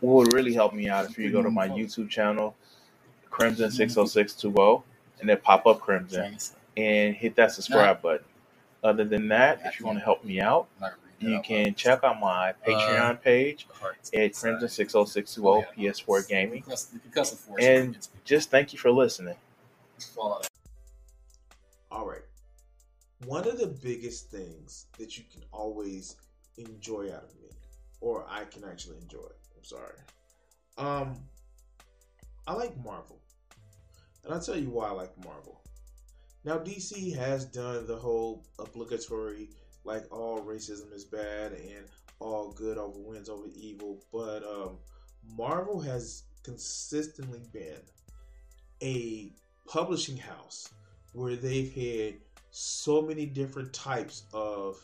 what would really help me out if you go to my YouTube channel, Crimson six oh six two oh, and then pop up Crimson and hit that subscribe button. Other than that, if you want to help me out, you can check out my Patreon page at Crimson six oh six two oh PS4 Gaming, and just thank you for listening. All right. One of the biggest things that you can always enjoy out of me, or I can actually enjoy. Sorry. Um, I like Marvel, and I'll tell you why I like Marvel. Now, DC has done the whole obligatory, like all racism is bad and all good over wins over evil, but um, Marvel has consistently been a publishing house where they've had so many different types of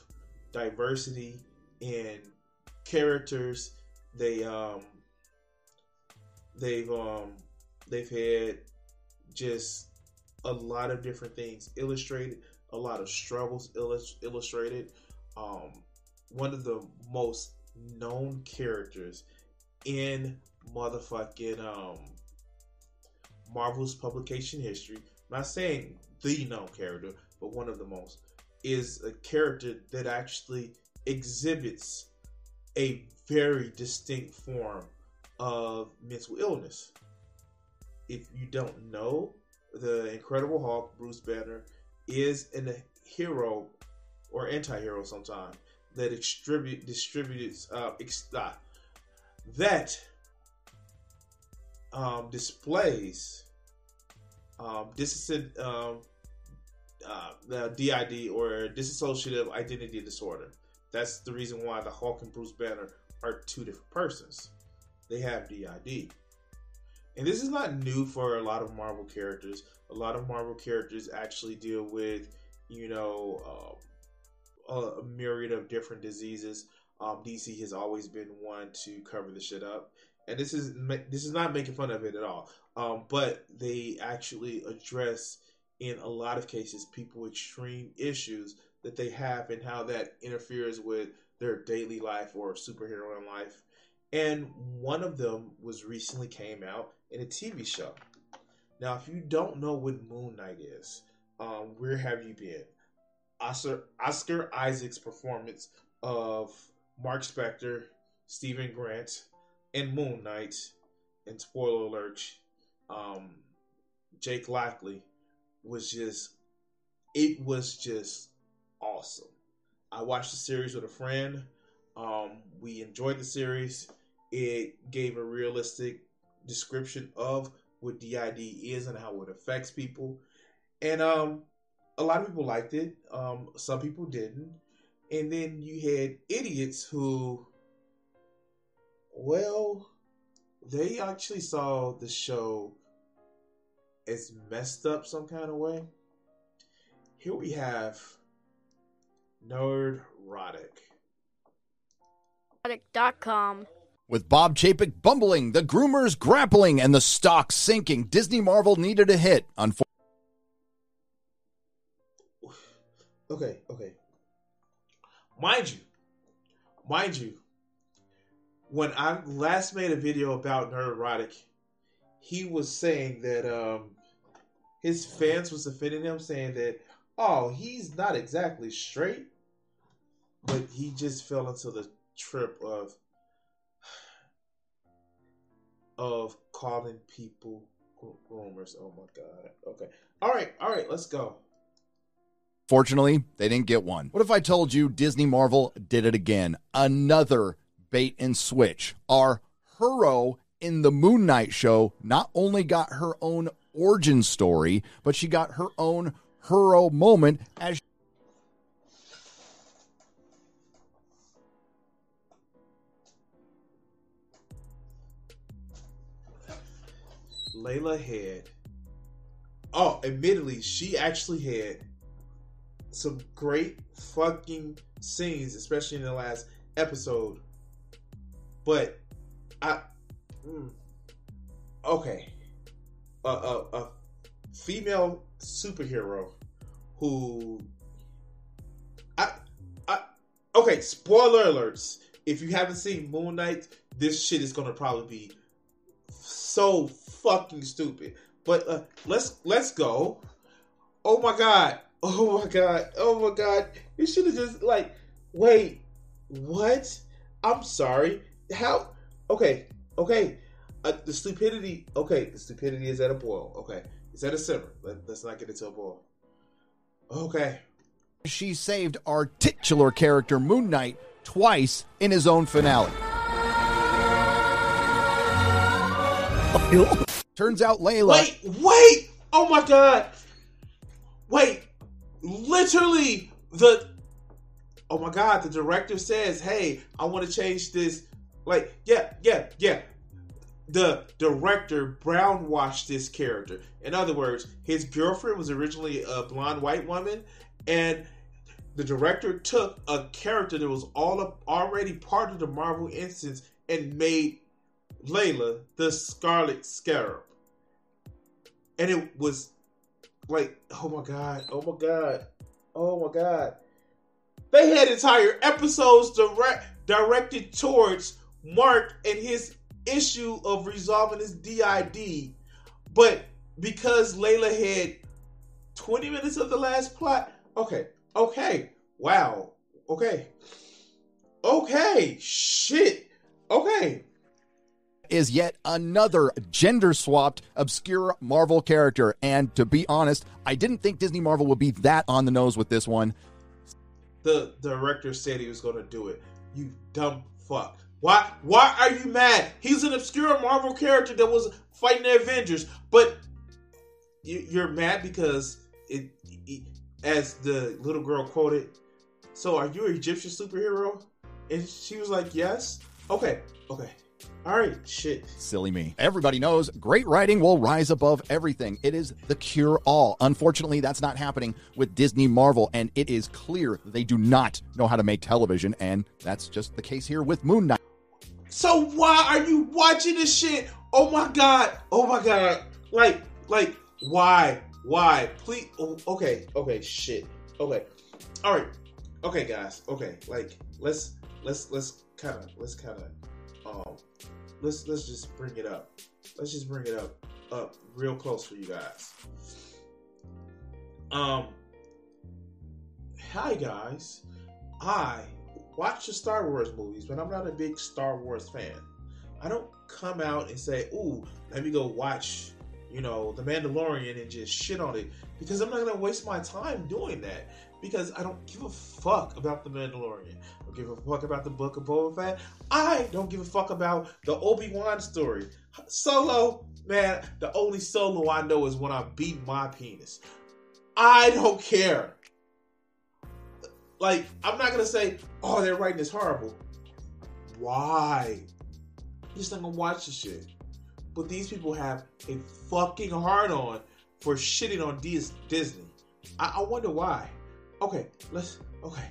diversity in characters. They um they've um they've had just a lot of different things illustrated, a lot of struggles illus- illustrated. Um, one of the most known characters in motherfucking um Marvel's publication history. I'm not saying the known character, but one of the most is a character that actually exhibits a very distinct form of mental illness. If you don't know, the Incredible Hulk, Bruce Banner, is a hero or anti-hero sometimes that distribute distributes uh, ex- uh, that um, displays um, dissonant um, uh, the DID or dissociative identity disorder. That's the reason why the Hulk and Bruce Banner are two different persons. They have DID. And this is not new for a lot of Marvel characters. A lot of Marvel characters actually deal with, you know, uh, a myriad of different diseases. Um, DC has always been one to cover the shit up, and this is this is not making fun of it at all. Um, but they actually address in a lot of cases people with extreme issues that they have and how that interferes with their daily life or superhero life. And one of them was recently came out in a TV show. Now, if you don't know what Moon Knight is, um, where have you been? Oscar, Oscar Isaac's performance of Mark Spector, Stephen Grant, and Moon Knight, and spoiler alert, um, Jake Lockley was just it was just awesome. I watched the series with a friend. Um, we enjoyed the series. It gave a realistic description of what DID is and how it affects people. And um, a lot of people liked it. Um, some people didn't. And then you had idiots who, well, they actually saw the show is messed up some kind of way. Here we have Nerd Roddick. Roddick.com. With Bob Chapek bumbling, the groomers grappling, and the stock sinking, Disney Marvel needed a hit. Unfortunately, okay, okay. Mind you, mind you, when I last made a video about Nerdrotic, he was saying that um, his fans was offending him, saying that oh he's not exactly straight, but he just fell into the trip of of calling people groomers. Oh my god. Okay. All right. All right. Let's go. Fortunately, they didn't get one. What if I told you Disney Marvel did it again? Another bait and switch. Our hero in the Moon Knight show not only got her own origin story, but she got her own hero moment as Layla had. Oh, admittedly, she actually had some great fucking scenes, especially in the last episode. But I, mm, okay, a, a, a female superhero who I I okay, spoiler alerts. If you haven't seen Moon Knight, this shit is gonna probably be so fucking stupid. But uh, let's let's go. Oh my god. Oh my god. Oh my god. You should have just like wait. What? I'm sorry. How? Okay. Okay. Uh, the stupidity. Okay. The stupidity is at a boil. Okay. It's at a simmer. Let, let's not get into a boil. Okay. She saved our titular character Moon Knight twice in his own finale. Turns out Layla. Wait, wait! Oh my god! Wait, literally the. Oh my god! The director says, "Hey, I want to change this." Like, yeah, yeah, yeah. The director brown washed this character. In other words, his girlfriend was originally a blonde white woman, and the director took a character that was all up, already part of the Marvel instance and made Layla the Scarlet Scarab. And it was like, oh my god, oh my god, oh my god. They had entire episodes direct, directed towards Mark and his issue of resolving his DID. But because Layla had 20 minutes of the last plot, okay, okay, wow, okay, okay, shit, okay is yet another gender swapped, obscure Marvel character. And to be honest, I didn't think Disney Marvel would be that on the nose with this one. The director said he was going to do it. You dumb fuck. Why? Why are you mad? He's an obscure Marvel character that was fighting the Avengers, but you're mad because it, it as the little girl quoted. So, are you an Egyptian superhero? And she was like, "Yes." Okay, okay. All right, shit. Silly me. Everybody knows great writing will rise above everything. It is the cure all. Unfortunately, that's not happening with Disney Marvel, and it is clear they do not know how to make television, and that's just the case here with Moon Knight. So why are you watching this shit? Oh my god. Oh my god. Like, like, why? Why? Please. Oh, okay. Okay. Shit. Okay. All right. Okay, guys. Okay. Like, let's let's let's kind of let's kind of um let's let's just bring it up. Let's just bring it up up real close for you guys. Um Hi guys. I watch the Star Wars movies, but I'm not a big Star Wars fan. I don't come out and say, "Ooh, let me go watch, you know, The Mandalorian and just shit on it," because I'm not gonna waste my time doing that. Because I don't give a fuck about The Mandalorian I don't give a fuck about the book of Boba Fett. I don't give a fuck about the Obi Wan story. Solo, man, the only solo I know is when I beat my penis. I don't care. Like, I'm not gonna say, oh, they're writing is horrible. Why? I'm just not gonna watch the shit. But these people have a fucking hard on for shitting on Disney. I, I wonder why. Okay, let's. Okay,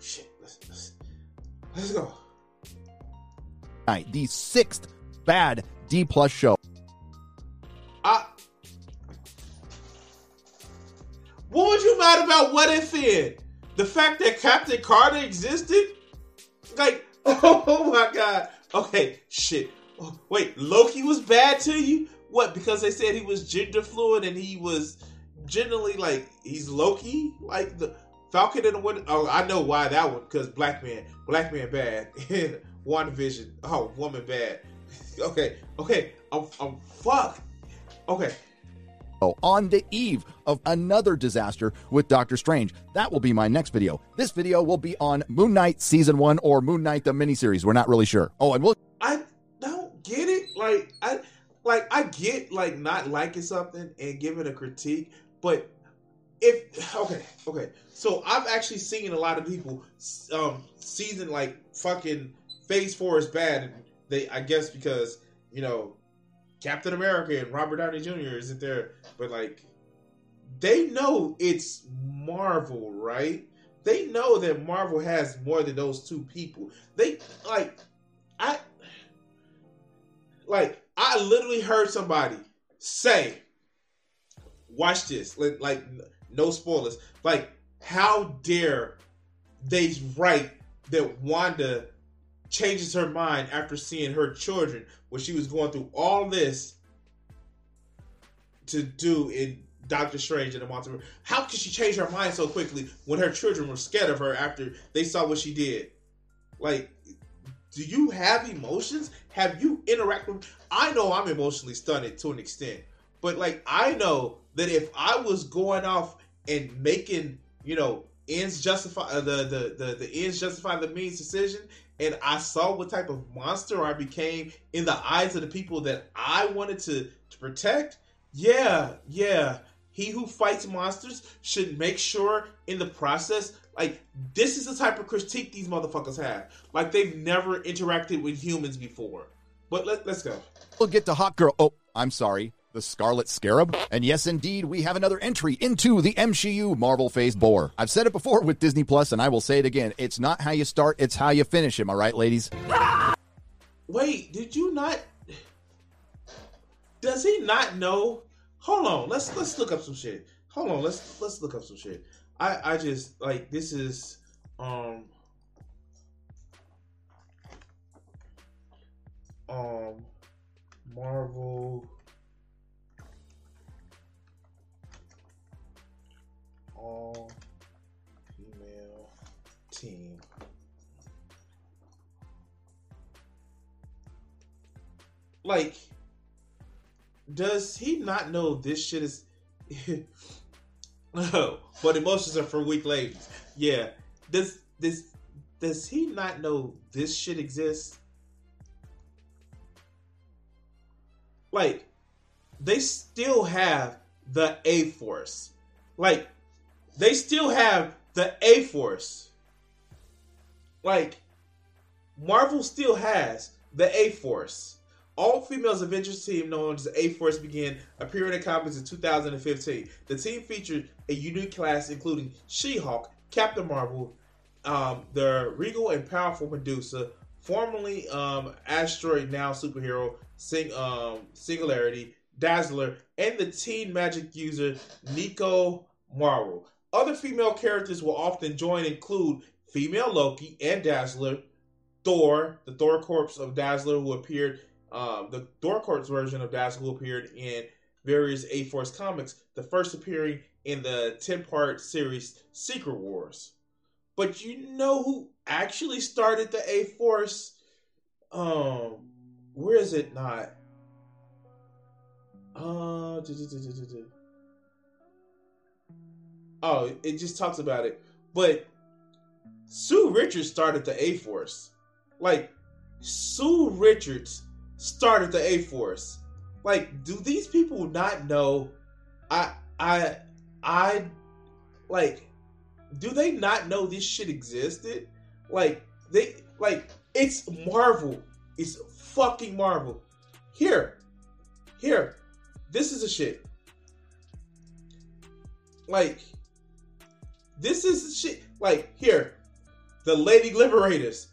shit. Let's, let's Let's go. Knight, the sixth bad D plus show. I, what would you mad about? What if it? The fact that Captain Carter existed? Like, oh my god. Okay, shit. Oh, wait, Loki was bad to you? What? Because they said he was gender fluid and he was generally like he's Loki? Like the Falcon and the Winter. Oh, I know why that one. Because black man, black man bad. WandaVision. oh woman bad. okay, okay. I'm, I'm fuck. Okay. Oh, on the eve of another disaster with Doctor Strange. That will be my next video. This video will be on Moon Knight season one or Moon Knight the miniseries. We're not really sure. Oh, and we'll. I don't get it. Like I, like I get like not liking something and giving a critique, but if okay, okay. So I've actually seen a lot of people um season like fucking phase four is bad they I guess because, you know, Captain America and Robert Downey Jr. isn't there, but like they know it's Marvel, right? They know that Marvel has more than those two people. They like I like I literally heard somebody say, "Watch this." Like, like no spoilers. Like, how dare they write that Wanda changes her mind after seeing her children when she was going through all this to do in Doctor Strange and the Multiverse. How could she change her mind so quickly when her children were scared of her after they saw what she did? Like, do you have emotions? Have you interacted? I know I'm emotionally stunted to an extent, but like I know that if I was going off and making, you know, ends justify uh, the, the the the ends justify the means decision, and I saw what type of monster I became in the eyes of the people that I wanted to to protect. Yeah, yeah. He who fights monsters should make sure in the process like this is the type of critique these motherfuckers have. Like they've never interacted with humans before. But let, let's go. We'll get to Hot Girl. Oh, I'm sorry. The Scarlet Scarab. And yes, indeed, we have another entry into the MCU Marvel Phase Bore. I've said it before with Disney Plus, and I will say it again. It's not how you start, it's how you finish. Am I right, ladies? Wait, did you not? Does he not know? Hold on, let's let's look up some shit. Hold on, let's let's look up some shit. I I just like this is um um Marvel all female team. Like, does he not know this shit is? Oh, but emotions are for weak ladies. Yeah. Does this does he not know this shit exists? Like, they still have the A Force. Like, they still have the A Force. Like, Marvel still has the A Force. All females Avengers team known as the A Force began appearing in comics in 2015. The team featured a unique class including She-Hulk, Captain Marvel, um, the regal and powerful Medusa, formerly um, Asteroid, now superhero Sing, um, Singularity, Dazzler, and the teen magic user Nico Marvel. Other female characters will often join include female Loki and Dazzler, Thor, the Thor corpse of Dazzler, who appeared um, the Thor corpse version of Dazzler, who appeared in various A Force comics, the first appearing in the 10 part series Secret Wars. But you know who actually started the A Force? Um, where is it not? Uh, oh, it just talks about it. But Sue Richards started the A Force. Like, Sue Richards started the A Force. Like, do these people not know? I, I, I, like, do they not know this shit existed? Like, they, like, it's Marvel. It's fucking Marvel. Here, here, this is a shit. Like, this is shit. Like, here, the Lady Liberators,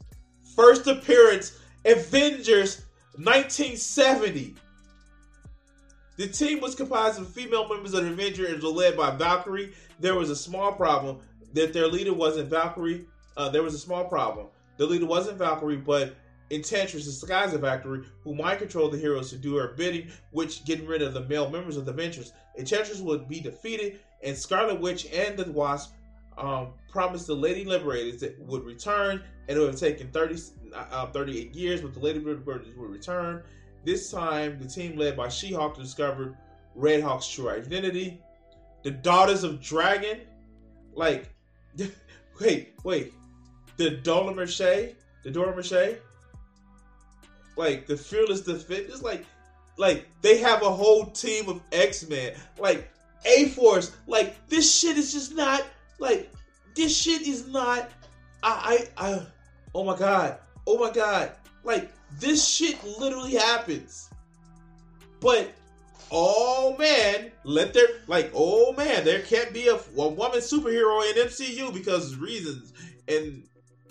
first appearance, Avengers 1970. The team was comprised of female members of the Avengers were led by Valkyrie. There was a small problem that their leader wasn't Valkyrie. Uh, there was a small problem. The leader wasn't Valkyrie, but Enchantress disguised as Valkyrie, who mind controlled the heroes to do her bidding, which getting rid of the male members of the Avengers. Enchantress would be defeated, and Scarlet Witch and the Wasp um, promised the Lady Liberators that would return, and it would have taken 30, uh, 38 years, but the Lady Liberators would return. This time, the team led by She-Hulk discovered Red Hulk's true identity. The Daughters of Dragon, like, wait, wait, the Dora Milaje, the Dora Milaje, like the Fearless Defenders, like, like they have a whole team of X Men, like A Force, like this shit is just not like this shit is not. I I I. Oh my god. Oh my god. Like this shit literally happens. But oh man, let there like oh man, there can't be a, a woman superhero in MCU because reasons, and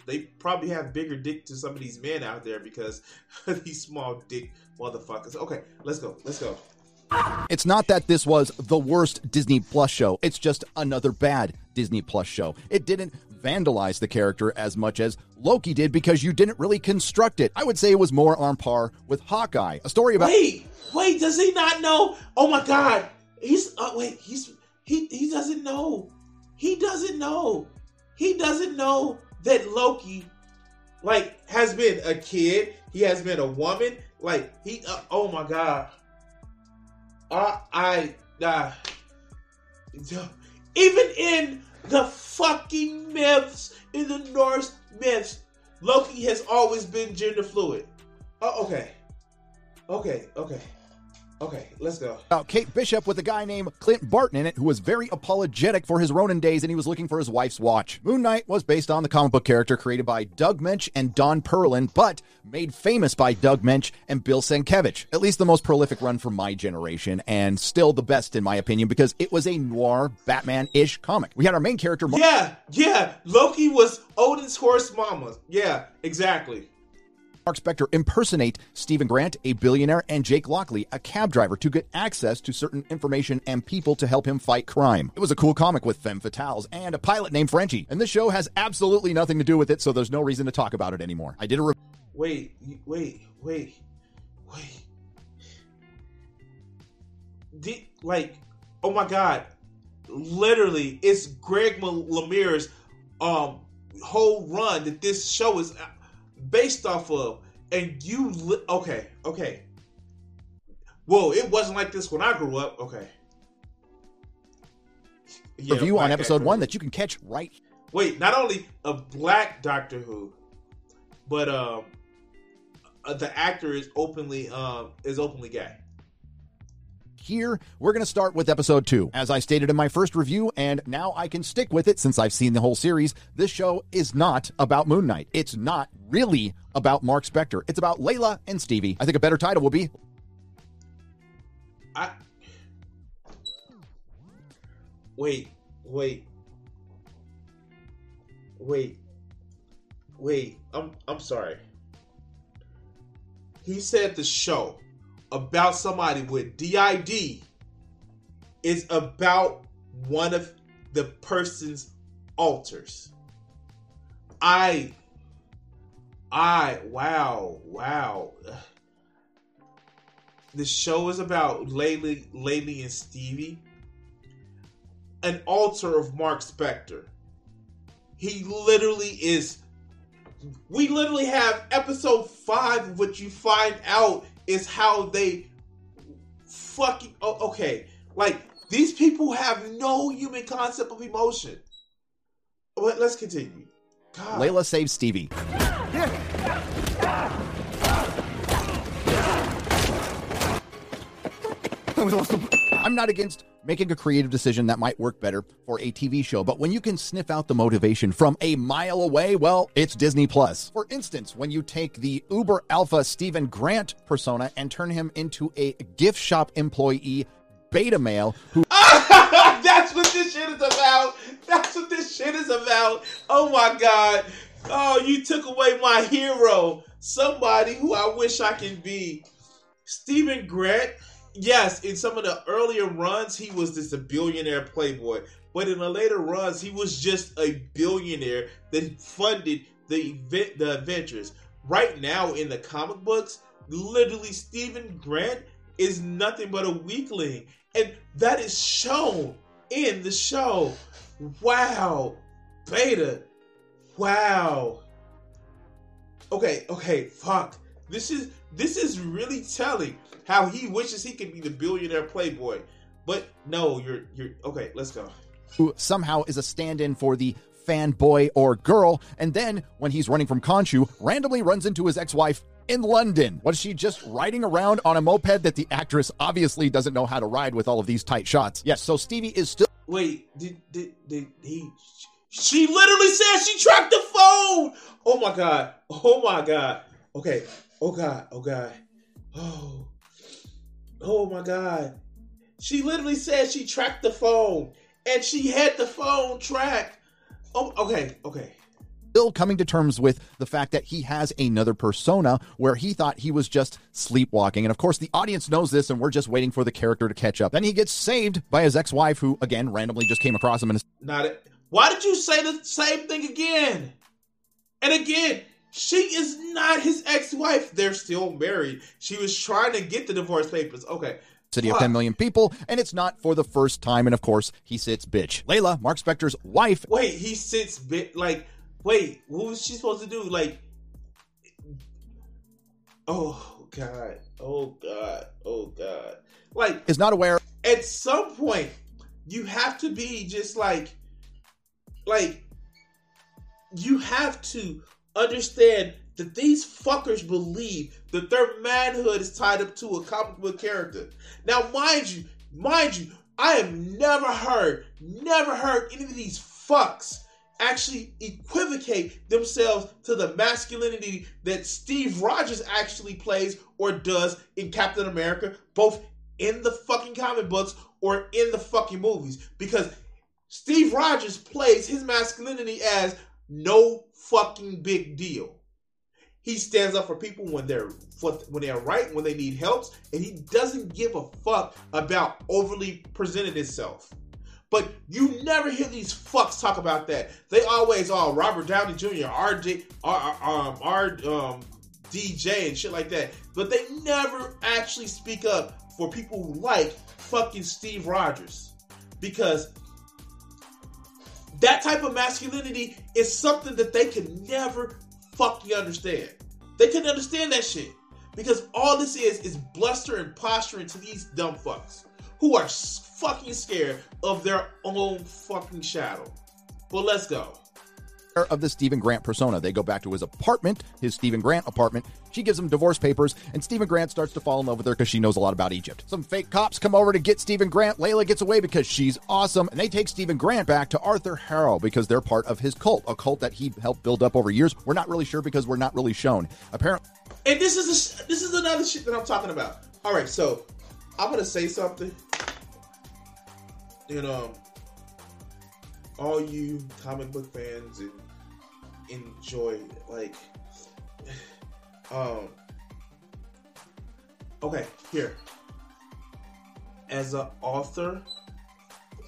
they probably have bigger dick to some of these men out there because these small dick motherfuckers. Okay, let's go, let's go. It's not that this was the worst Disney Plus show. It's just another bad Disney Plus show. It didn't vandalize the character as much as Loki did because you didn't really construct it. I would say it was more on par with Hawkeye, a story about. Wait, wait, does he not know? Oh my God, he's uh, wait, he's he he doesn't know. He doesn't know. He doesn't know that Loki, like, has been a kid. He has been a woman. Like he, uh, oh my God. Uh, I, uh, even in the fucking myths, in the Norse myths, Loki has always been gender fluid. Oh, okay. Okay, okay. Okay, let's go. About Kate Bishop with a guy named Clint Barton in it who was very apologetic for his Ronin days and he was looking for his wife's watch. Moon Knight was based on the comic book character created by Doug Moench and Don Perlin, but made famous by Doug Moench and Bill Sienkiewicz. At least the most prolific run for my generation, and still the best in my opinion because it was a noir Batman-ish comic. We had our main character. Yeah, yeah. Loki was Odin's horse mama. Yeah, exactly. Mark Spector impersonate Stephen Grant, a billionaire, and Jake Lockley, a cab driver, to get access to certain information and people to help him fight crime. It was a cool comic with femme fatales and a pilot named Frenchie, and this show has absolutely nothing to do with it, so there's no reason to talk about it anymore. I did a. Re- wait, wait, wait, wait. Like, oh my god, literally, it's Greg Lemire's um whole run that this show is based off of, and you li- okay, okay. Whoa, it wasn't like this when I grew up. Okay. Yeah, review on episode one that you can catch right. Wait, not only a black Doctor Who, but um, uh, the actor is openly um is openly gay. Here, we're going to start with episode two. As I stated in my first review, and now I can stick with it since I've seen the whole series, this show is not about Moon Knight. It's not really about Mark Spector. It's about Layla and Stevie. I think a better title will be. I. Wait, wait. Wait. Wait. I'm I'm sorry. He said the show about somebody with DID is about one of the person's alters. I, I, wow, wow. The show is about Laylee, Laylee and Stevie, an alter of Mark Spector. He literally is. We literally have episode five, which you find out is how they fucking oh, okay. Like these people have no human concept of emotion. But let's continue. God. Layla saves Stevie. I'm not against making a creative decision that might work better for a TV show. But when you can sniff out the motivation from a mile away, well, it's Disney Plus. For instance, when you take the Uber Alpha Stephen Grant persona and turn him into a gift shop employee beta male who That's what this shit is about. That's what this shit is about. Oh my god. Oh, you took away my hero. Somebody who I wish I can be. Stephen Grant yes, in some of the earlier runs, he was just a billionaire playboy. But in the later runs, he was just a billionaire that funded the event, the adventures. Right now, in the comic books, literally Stephen Grant is nothing but a weakling, and that is shown in the show. Wow, Beta. Wow. Okay, okay, fuck. This is this is really telling how he wishes he could be the billionaire playboy. But no, you're you're okay, let's go. Who somehow is a stand-in for the fanboy or girl, and then when he's running from Khonshu, randomly runs into his ex-wife in London. Was she just riding around on a moped that the actress obviously doesn't know how to ride with all of these tight shots? Yes, so Stevie is still Wait, did did, did he she literally said she tracked the phone. Oh my god. Oh my god. Okay. Oh god. Oh god. Oh. Oh my god. She literally said she tracked the phone and she had the phone tracked. Oh, okay, okay. Still coming to terms with the fact that he has another persona where he thought he was just sleepwalking. And of course, the audience knows this, and we're just waiting for the character to catch up. Then he gets saved by his ex wife, who, again, randomly just came across him. And Not it. Why did you say the same thing again? And again, she is not his ex wife. They're still married. She was trying to get the divorce papers. Okay. city of 10 million people, and it's not for the first time. And of course, he sits bitch. Layla, Mark Spector's wife, Wait, he sits bit like. Wait, what was she supposed to do? Like. Oh god. Oh god. Oh god. Like is not aware at some point you have to be just like like you have to understand that these fuckers believe that their manhood is tied up to a comic book character. Now, mind you, mind you, I have never heard, never heard any of these fucks actually equivocate themselves to the masculinity that Steve Rogers actually plays or does in Captain America, both in the fucking comic books or in the fucking movies. Because Steve Rogers plays his masculinity as no fucking big deal. He stands up for people when they're when they're right, when they need help, and he doesn't give a fuck about overly presented itself. But you never hear these fucks talk about that. They always are Robert Downey Jr., RJ, R, um, R, um, DJ, and shit like that. But they never actually speak up for people who like fucking Steve Rogers because that type of masculinity is something that they can never fucking understand. They can understand that shit because all this is is bluster and posturing to these dumb fucks who are fucking scared of their own fucking shadow. But let's go of the Stephen Grant persona. They go back to his apartment, his Stephen Grant apartment. She gives him divorce papers, and Stephen Grant starts to fall in love with her because she knows a lot about Egypt. Some fake cops come over to get Stephen Grant. Layla gets away because she's awesome, and they take Stephen Grant back to Arthur Harrow because they're part of his cult, a cult that he helped build up over years. We're not really sure because we're not really shown. Apparently, and this is a, this is another shit that I'm talking about. All right, so I'm gonna say something. You um, know, all you comic book fans and enjoy like um okay here. As an author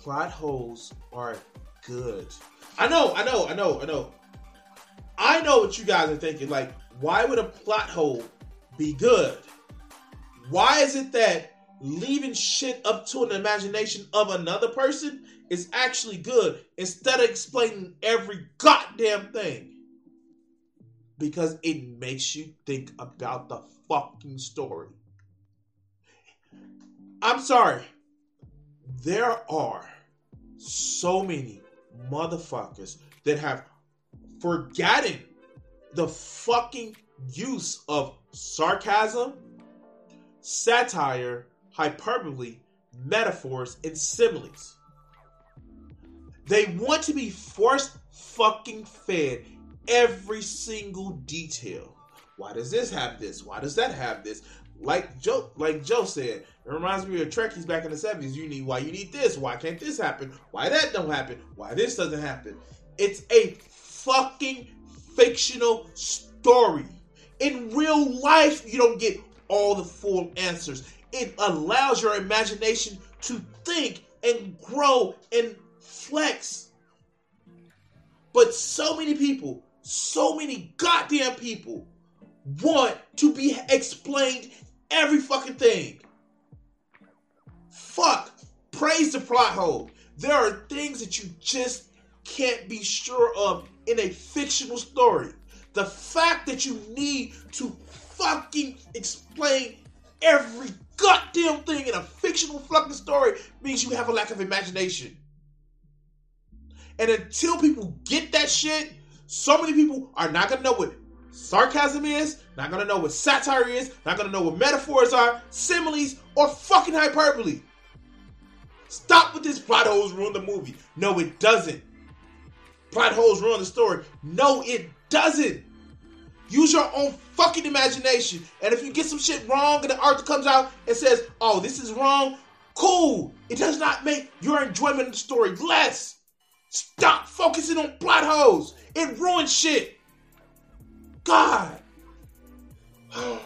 plot holes are good. I know i know i know i know. I know what you guys are thinking like why would a plot hole be good? Why is it that leaving shit up to an imagination of another person is actually good instead of explaining every goddamn thing. Because it makes you think about the fucking story. I'm sorry. There are so many motherfuckers that have forgotten the fucking use of sarcasm, satire, hyperbole, metaphors, and similes. They want to be force fucking fed every single detail. Why does this have this? Why does that have this? Like Joe, like Joe said, it reminds me of Trekkies back in the seventies. You need why you need this. Why can't this happen? Why that don't happen? Why this doesn't happen? It's a fucking fictional story. In real life, you don't get all the full answers. It allows your imagination to think and grow and flex. But so many people, so many goddamn people want to be explained every fucking thing. Fuck. Praise the plot hole. There are things that you just can't be sure of in a fictional story. The fact that you need to fucking explain every goddamn thing in a fictional fucking story means you have a lack of imagination. And until people get that shit, so many people are not gonna know what sarcasm is, not gonna know what satire is, not gonna know what metaphors are, similes, or fucking hyperbole. Stop with this plot holes ruin the movie. No, it doesn't. Plot holes ruin the story. No, it doesn't. Use your own fucking imagination. And if you get some shit wrong and the art comes out and says, oh, this is wrong, cool. It does not make your enjoyment of the story less. Stop focusing on plot holes. It ruins shit. God.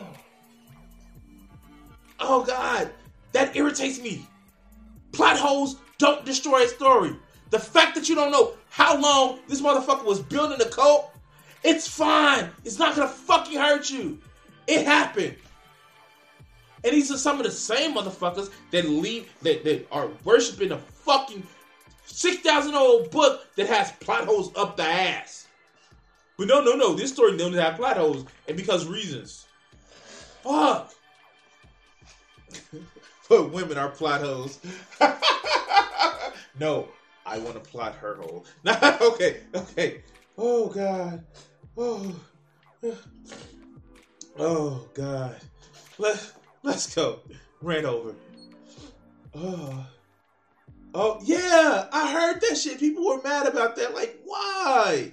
Oh God. That irritates me. Plot holes don't destroy a story. The fact that you don't know how long this motherfucker was building a cult, it's fine. It's not gonna fucking hurt you. It happened. And these are some of the same motherfuckers that leave that, that are worshiping the fucking six thousand old book that has plot holes up the ass. But no, no, no. This story doesn't have plot holes, and because reasons. Fuck. But women are plot holes. no, I want to plot her hole. okay, okay. Oh God. Oh. Oh God. Let Let's go. Ran over. Oh. Oh yeah, I heard that shit. People were mad about that. Like, why?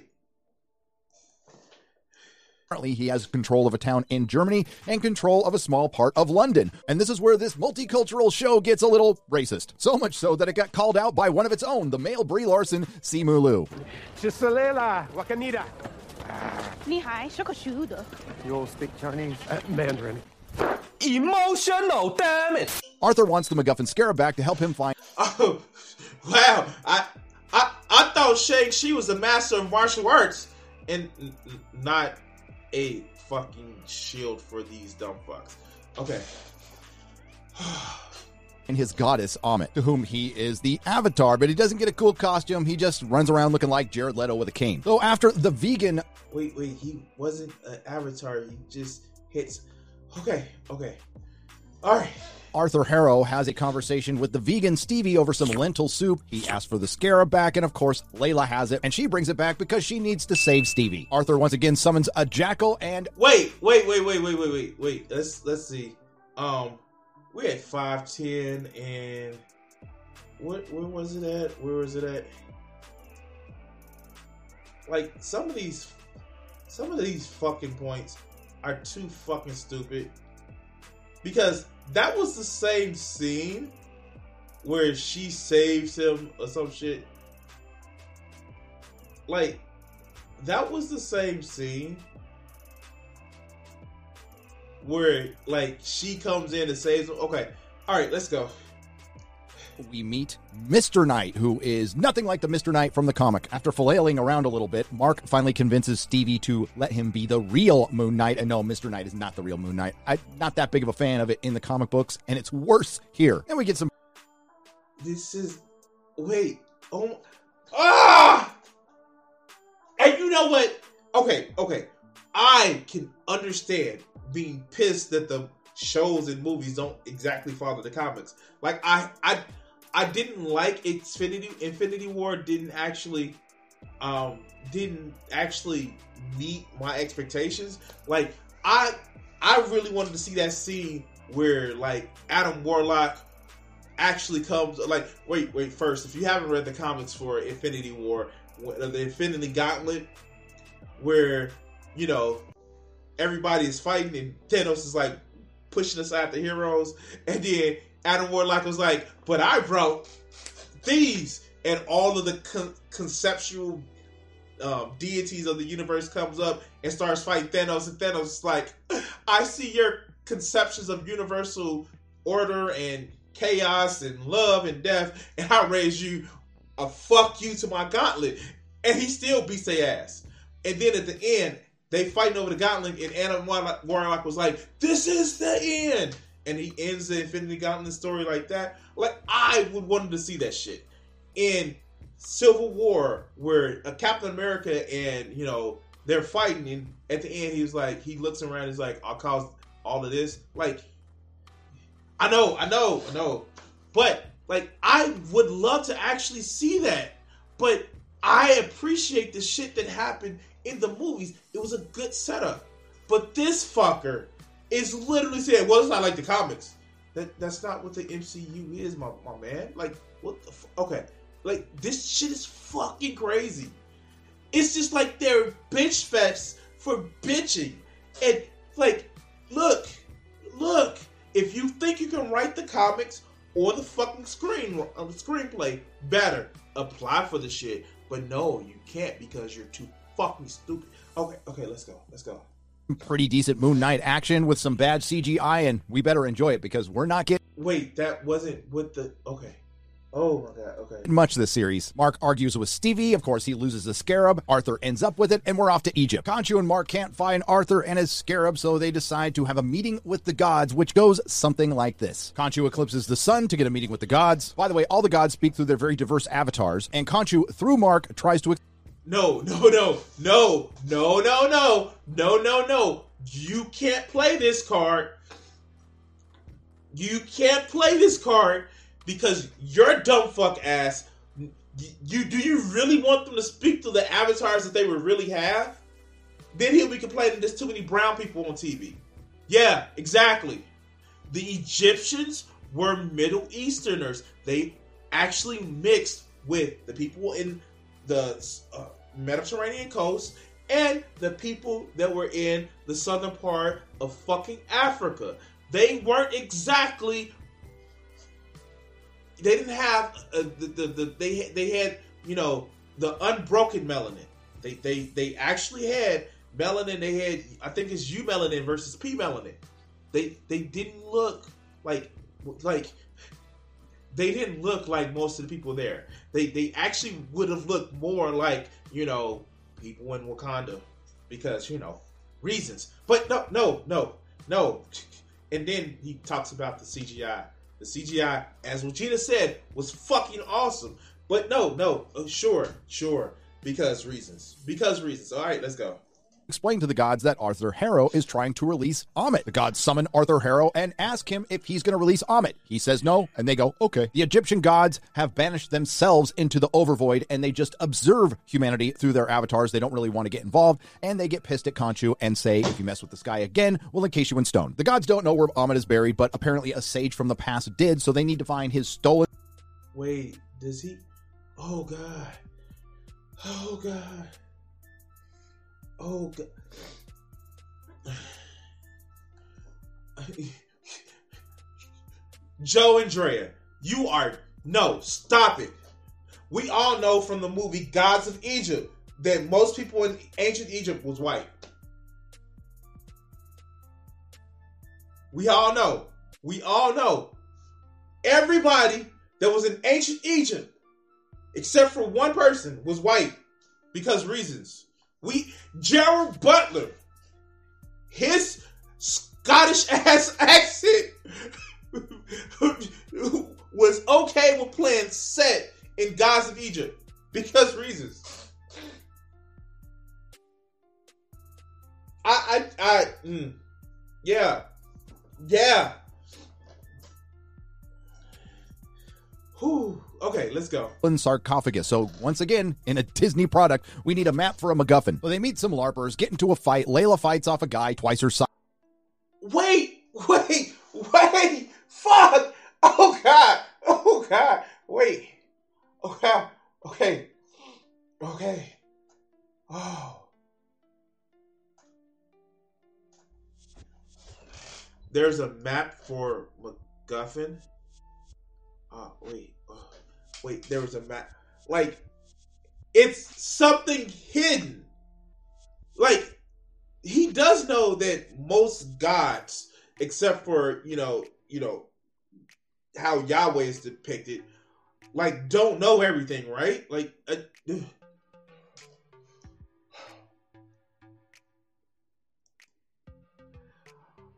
Currently, he has control of a town in Germany and control of a small part of London. And this is where this multicultural show gets a little racist. So much so that it got called out by one of its own, the male Brie Larson, Simu Liu. Chisalela, Wakanida. You all speak Chinese? Uh, Mandarin. Emotional, damn it! Arthur wants the MacGuffin Scarab back to help him find. Oh, wow! I I I thought Shang Chi was a master of martial arts and n- n- not a fucking shield for these dumb fucks. Okay. and his goddess Ammit, to whom he is the avatar, but he doesn't get a cool costume. He just runs around looking like Jared Leto with a cane. Though after the vegan, Wait, wait, he wasn't an avatar. He just hits. Okay, okay. All right. Arthur Harrow has a conversation with the vegan Stevie over some lentil soup. He asks for the scarab back, and of course, Layla has it, and she brings it back because she needs to save Stevie. Arthur once again summons a jackal, and Wait, wait, wait, wait, wait, wait, wait, wait. Let's let's see. Um, we're at five ten, and what where was it at? Where was it at? Like some of these, some of these fucking points are too fucking stupid. Because that was the same scene where she saves him or some shit. Like that was the same scene where like she comes in and saves him. Okay, all right, let's go. We meet Mr. Knight, who is nothing like the Mr. Knight from the comic. After flailing around a little bit, Mark finally convinces Stevie to let him be the real Moon Knight. And no, Mr. Knight is not the real Moon Knight. I'm not that big of a fan of it in the comic books, and it's worse here. And we get some This is wait. Oh ah! And you know what? Okay, okay. I can understand being pissed that the shows and movies don't exactly follow the comics. Like I I I didn't like Infinity Infinity War didn't actually um didn't actually meet my expectations. Like I I really wanted to see that scene where like Adam Warlock actually comes like wait wait first if you haven't read the comics for Infinity War the Infinity Gauntlet where you know everybody is fighting and Thanos is like pushing aside the heroes and then Adam Warlock was like but I brought these and all of the con- conceptual um, deities of the universe comes up and starts fighting Thanos and Thanos is like I see your conceptions of universal order and chaos and love and death, and I raise you a fuck you to my gauntlet. And he still beats their ass. And then at the end, they fighting over the gauntlet, and Adam Warlock, Warlock was like, This is the end. And he ends the Infinity Gauntlet story like that. Like, I would want to see that shit. In Civil War, where a Captain America and, you know, they're fighting, and at the end, he was like, he looks around, he's like, I'll cause all of this. Like, I know, I know, I know. But like I would love to actually see that. But I appreciate the shit that happened in the movies. It was a good setup. But this fucker is literally saying, "Well, it's not like the comics." That that's not what the MCU is, my my man. Like what the f- okay. Like this shit is fucking crazy. It's just like they're bitch fest for bitching. And like, look, look. If you think you can write the comics or the fucking screen uh, screenplay better, apply for the shit. But no, you can't because you're too fucking stupid. Okay, okay, let's go. Let's go. Pretty decent Moon Knight action with some bad CGI, and we better enjoy it because we're not getting Wait, that wasn't with the. Okay. Oh my god. Okay. much of the series. Mark argues with Stevie. Of course, he loses the scarab. Arthur ends up with it, and we're off to Egypt. Khonshu and Mark can't find Arthur and his scarab, so they decide to have a meeting with the gods, which goes something like this. Khonshu eclipses the sun to get a meeting with the gods. By the way, all the gods speak through their very diverse avatars, and Khonshu, through Mark, tries to No, no, no, no, no, no, no, no, no, no. You can't play this card. You can't play this card because your dumb fuck ass. You do you really want them to speak to the avatars that they would really have? Then he'll be complaining there's too many brown people on TV. Yeah, exactly. The Egyptians were Middle Easterners. They actually mixed with the people in the uh, Mediterranean coast and the people that were in the southern part of fucking Africa. They weren't exactly. They didn't have uh, the, the the they they had you know the unbroken melanin. They they they actually had melanin. They had I think it's eumelanin versus P melanin. They they didn't look like like they didn't look like most of the people there. They they actually would have looked more like you know people in Wakanda because you know reasons. But no no no no. And then he talks about the CGI. The CGI, as Regina said, was fucking awesome. But no no uh, sure sure because reasons because reasons. All right, let's go. Explain to the gods that Arthur Harrow is trying to release Ammit. The gods summon Arthur Harrow and ask him if he's going to release Ammit. He says no, and they go, okay. The Egyptian gods have banished themselves into the overvoid and they just observe humanity through their avatars. They don't really want to get involved, and they get pissed at Khonshu and say, if you mess with this guy again, we'll encase you in stone. The gods don't know where Ammit is buried, but apparently a sage from the past did, so they need to find his stolen Wait, does he? Oh god. Oh god. Oh god. Joe and Drea, you are no, stop it. We all know from the movie Gods of Egypt that most people in ancient Egypt was white. We all know. We all know. Everybody that was in ancient Egypt, except for one person, was white because reasons. We Gerard Butler, his Scottish ass accent was okay with playing set in Gods of Egypt because reasons. I I I mm, yeah yeah. Whew. Okay, let's go. sarcophagus. So once again, in a Disney product, we need a map for a MacGuffin. Well, they meet some LARPers, get into a fight. Layla fights off a guy twice her size. Wait, wait, wait, fuck! Oh god, oh god, wait. Oh god, okay, okay. Oh. There's a map for MacGuffin. Oh, wait. Oh, wait, there was a map. Like, it's something hidden. Like, he does know that most gods, except for you know, you know, how Yahweh is depicted, like don't know everything, right? Like, uh,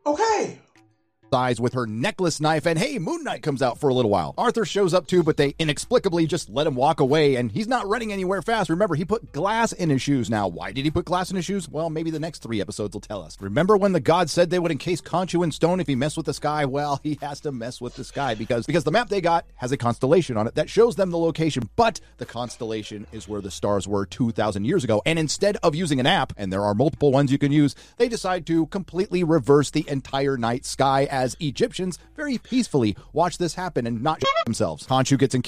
okay, Size with her necklace knife, and hey, Moon Knight comes out for a little while. Arthur shows up too, but they inexplicably just let him walk away, and he's not running anywhere fast. Remember, he put glass in his shoes. Now, why did he put glass in his shoes? Well, maybe the next three episodes will tell us. Remember when the gods said they would encase Khonshu in stone if he messed with the sky? Well, he has to mess with the sky because because the map they got has a constellation on it that shows them the location, but the constellation is where the stars were 2,000 years ago. And instead of using an app, and there are multiple ones you can use, they decide to completely reverse the entire night sky as Egyptians very peacefully watch this happen and not themselves. Khonshu gets in.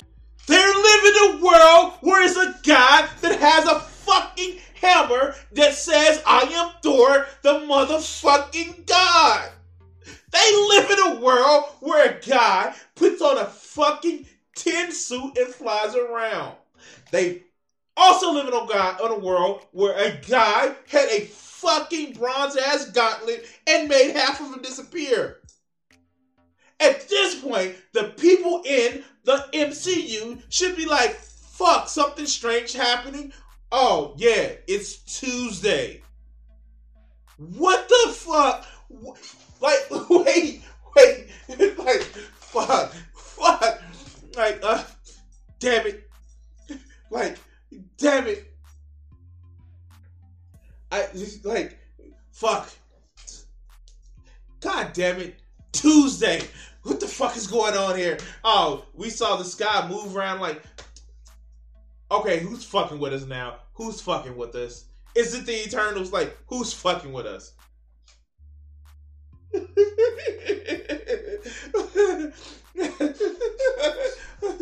They live in a world where it's a god that has a fucking hammer that says I am Thor, the motherfucking god. They live in a world where a guy puts on a fucking tin suit and flies around. They also live in a guy in a world where a guy had a fucking bronze ass gauntlet and made half of him disappear. At this point, the people in the MCU should be like, fuck, something strange happening. Oh, yeah, it's Tuesday. What the fuck? Like, wait, wait, like, fuck, fuck. Like, uh, damn it. Like, damn it. I like, fuck. God damn it. Tuesday. Fuck is going on here? Oh, we saw the sky move around like. Okay, who's fucking with us now? Who's fucking with us? Is it the Eternals? Like, who's fucking with us?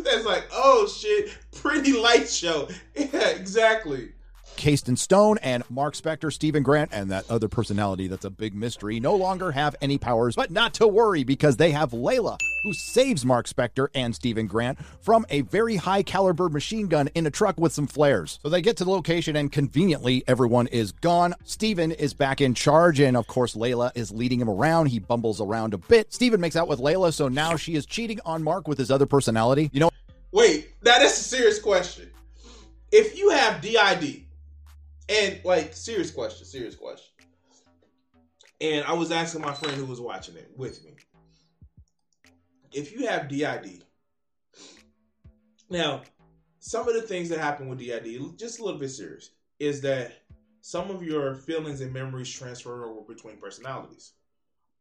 That's like, oh shit, pretty light show. Yeah, exactly. In Stone and Mark Spector, Stephen Grant, and that other personality that's a big mystery no longer have any powers, but not to worry because they have Layla, who saves Mark Spector and Stephen Grant from a very high caliber machine gun in a truck with some flares. So they get to the location and conveniently everyone is gone. Stephen is back in charge, and of course, Layla is leading him around. He bumbles around a bit. Stephen makes out with Layla, so now she is cheating on Mark with his other personality. You know, Wait, that is a serious question. If you have DID, and like serious question, serious question. And I was asking my friend who was watching it with me. If you have DID, now some of the things that happen with DID, just a little bit serious, is that some of your feelings and memories transfer over between personalities.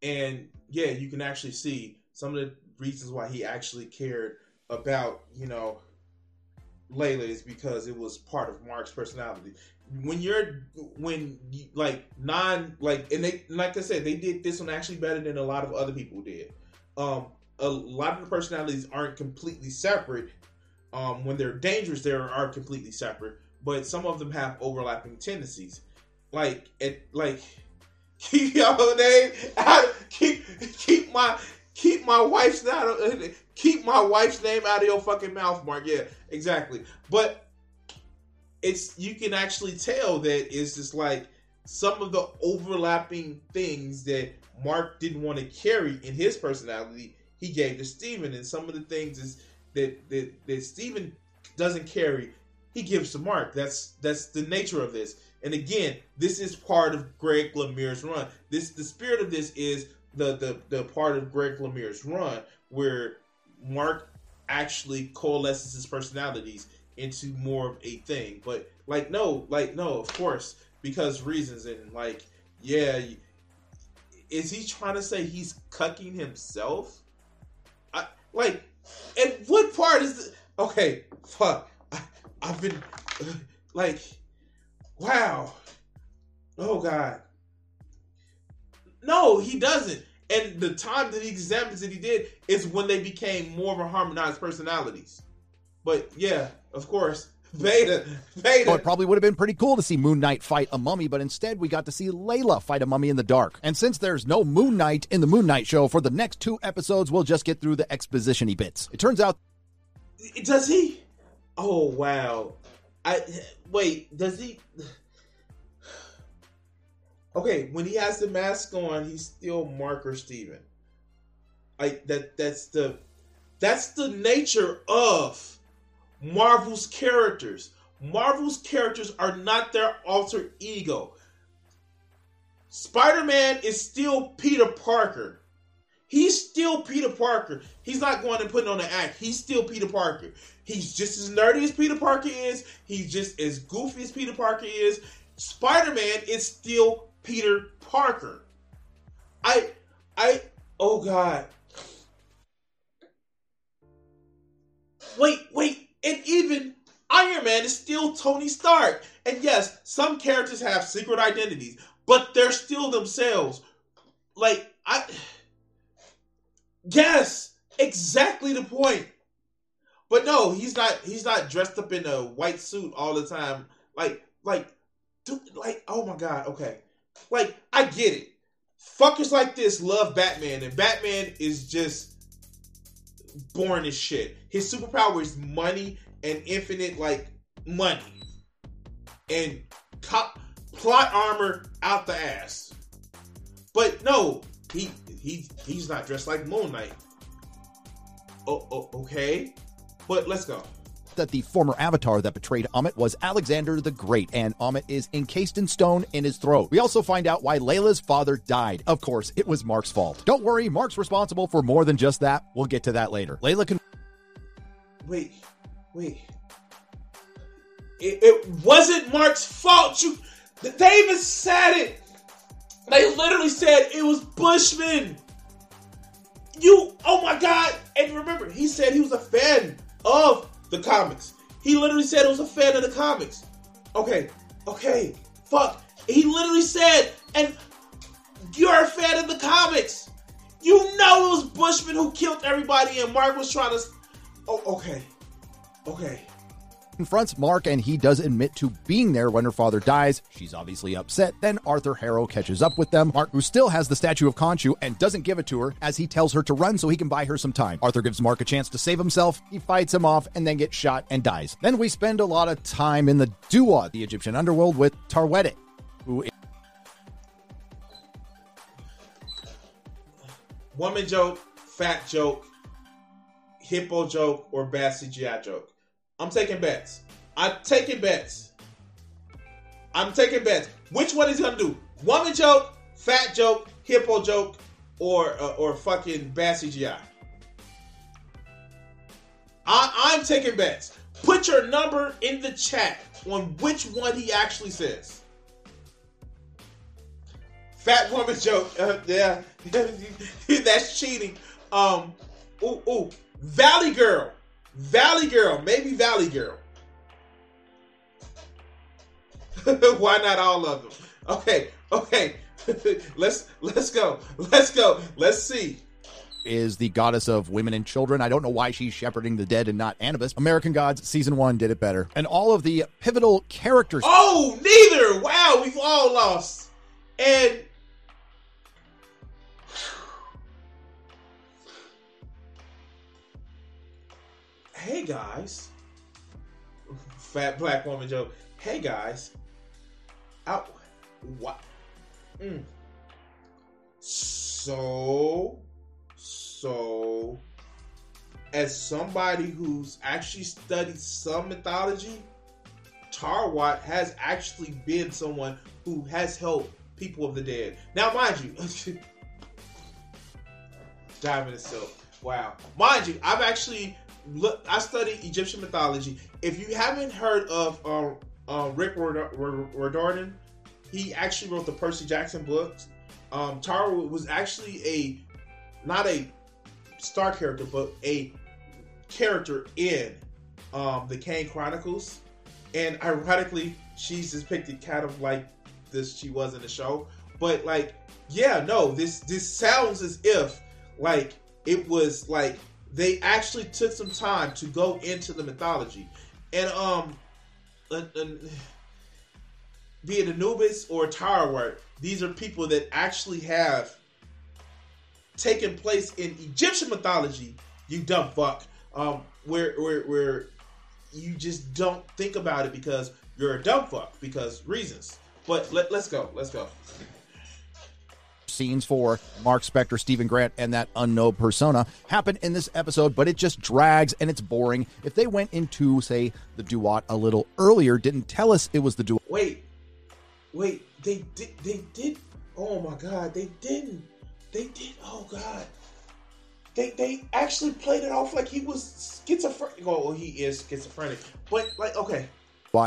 And yeah, you can actually see some of the reasons why he actually cared about, you know, Layla is because it was part of Mark's personality when you're when you, like non like and they like I said they did this one actually better than a lot of other people did. Um, a lot of the personalities aren't completely separate. Um, when they're dangerous, they are completely separate, but some of them have overlapping tendencies. Like it, like keep your name out. Keep keep my keep my wife's not keep my wife's name out of your fucking mouth, Mark. Yeah, exactly. But it's you can actually tell that it's just like some of the overlapping things that Mark didn't want to carry in his personality, he gave to Steven. And some of the things is that that, that Steven doesn't carry, he gives to Mark. That's that's the nature of this. And again, this is part of Greg Lemire's run. This the spirit of this is the the the part of Greg Lemire's run where Mark actually coalesces his personalities into more of a thing. But like, no, like, no, of course, because reasons and like, yeah, is he trying to say he's cucking himself? I like, and what part is the, okay? Fuck, I, I've been uh, like, wow, oh god, no, he doesn't. And the time that he examines that he did is when they became more of a harmonized personalities. But yeah, of course, Beta, Beta. Oh, it probably would have been pretty cool to see Moon Knight fight a mummy, but instead we got to see Layla fight a mummy in the dark. And since there's no Moon Knight in the Moon Knight show, for the next two episodes, we'll just get through the expositiony bits. It turns out. Does he? Oh wow! I wait. Does he? Okay, when he has the mask on, he's still Marker Steven. Like that. That's the. That's the nature of Marvel's characters. Marvel's characters are not their alter ego. Spider Man is still Peter Parker. He's still Peter Parker. He's not going and putting on an act. He's still Peter Parker. He's just as nerdy as Peter Parker is. He's just as goofy as Peter Parker is. Spider Man is still Peter Parker. I, I, oh God. Wait, wait, and even Iron Man is still Tony Stark. And yes, some characters have secret identities, but they're still themselves. Like, I. Yes, exactly the point. But no, he's not he's not dressed up in a white suit all the time. Like like, dude, like, oh my god, okay, like I get it. Fuckers like this love Batman, and Batman is just boring as shit. His superpower is money and infinite like money and cop, plot armor out the ass. But no, he he he's not dressed like Moon Knight. Oh, oh okay, but let's go. That the former avatar that betrayed Ammit was Alexander the Great, and Ammit is encased in stone in his throat. We also find out why Layla's father died. Of course, it was Mark's fault. Don't worry, Mark's responsible for more than just that. We'll get to that later. Layla can Wait, wait. It, it wasn't Mark's fault. You, they even said it. They literally said it was Bushman. You, oh my god! And remember, he said he was a fan of the comics. He literally said it was a fan of the comics. Okay, okay, fuck. He literally said, and you're a fan of the comics. You know it was Bushman who killed everybody, and Mark was trying to. Oh, okay, okay. Confronts Mark and he does admit to being there when her father dies. She's obviously upset. Then Arthur Harrow catches up with them. Mark, who still has the statue of Khonshu and doesn't give it to her as he tells her to run so he can buy her some time. Arthur gives Mark a chance to save himself. He fights him off and then gets shot and dies. Then we spend a lot of time in the Duat, the Egyptian underworld, with Taweret, who Woman joke, fat joke, hippo joke, or bad CGI joke. I'm taking bets. I'm taking bets. I'm taking bets. Which one is he gonna do? Woman joke, fat joke, hippo joke, or uh, or fucking bad CGI? I, I'm taking bets. Put your number in the chat on which one he actually says. Fat woman joke. Uh, yeah, that's cheating. Um, ooh, ooh, Valley Girl, Valley Girl, maybe Valley Girl. Why not all of them? Okay, okay. let's let's go. Let's go. Let's see. is the goddess of women and children. I don't know why she's shepherding the dead and not Anubis. American Gods season one did it better. And all of the pivotal characters Oh, neither. Wow, we've all lost. And hey guys, fat black woman joke. Hey guys, out what? Mm. So, so, as somebody who's actually studied some mythology, Taweret has actually been someone who has helped people of the dead. Now, mind you, Diamond itself. Wow. Mind you, I've actually look. I studied Egyptian mythology. If you haven't heard of uh, uh, Rick Riordan, he actually wrote the Percy Jackson books. Um, Tara was actually a not a star character, but a character in um, the Kane Chronicles. And ironically, she's depicted kind of like this she was in the show. But like, yeah, no, this this sounds as if like it was like they actually took some time to go into the mythology. And um and, and, be it Anubis or Taweret, these are people that actually have taken place in Egyptian mythology, you dumb fuck. Um, where where where you just don't think about it because you're a dumb fuck because reasons. But let, let's go. Let's go. Scenes for Mark Spector, Stephen Grant, and that unknown persona happen in this episode, but it just drags and it's boring. If they went into, say, the Duat a little earlier, didn't tell us it was the Duat. Wait, wait. They did. They did. Oh my god. They didn't. They did. Oh god. They they actually played it off like he was schizophrenic. Oh, he is schizophrenic. But like, okay.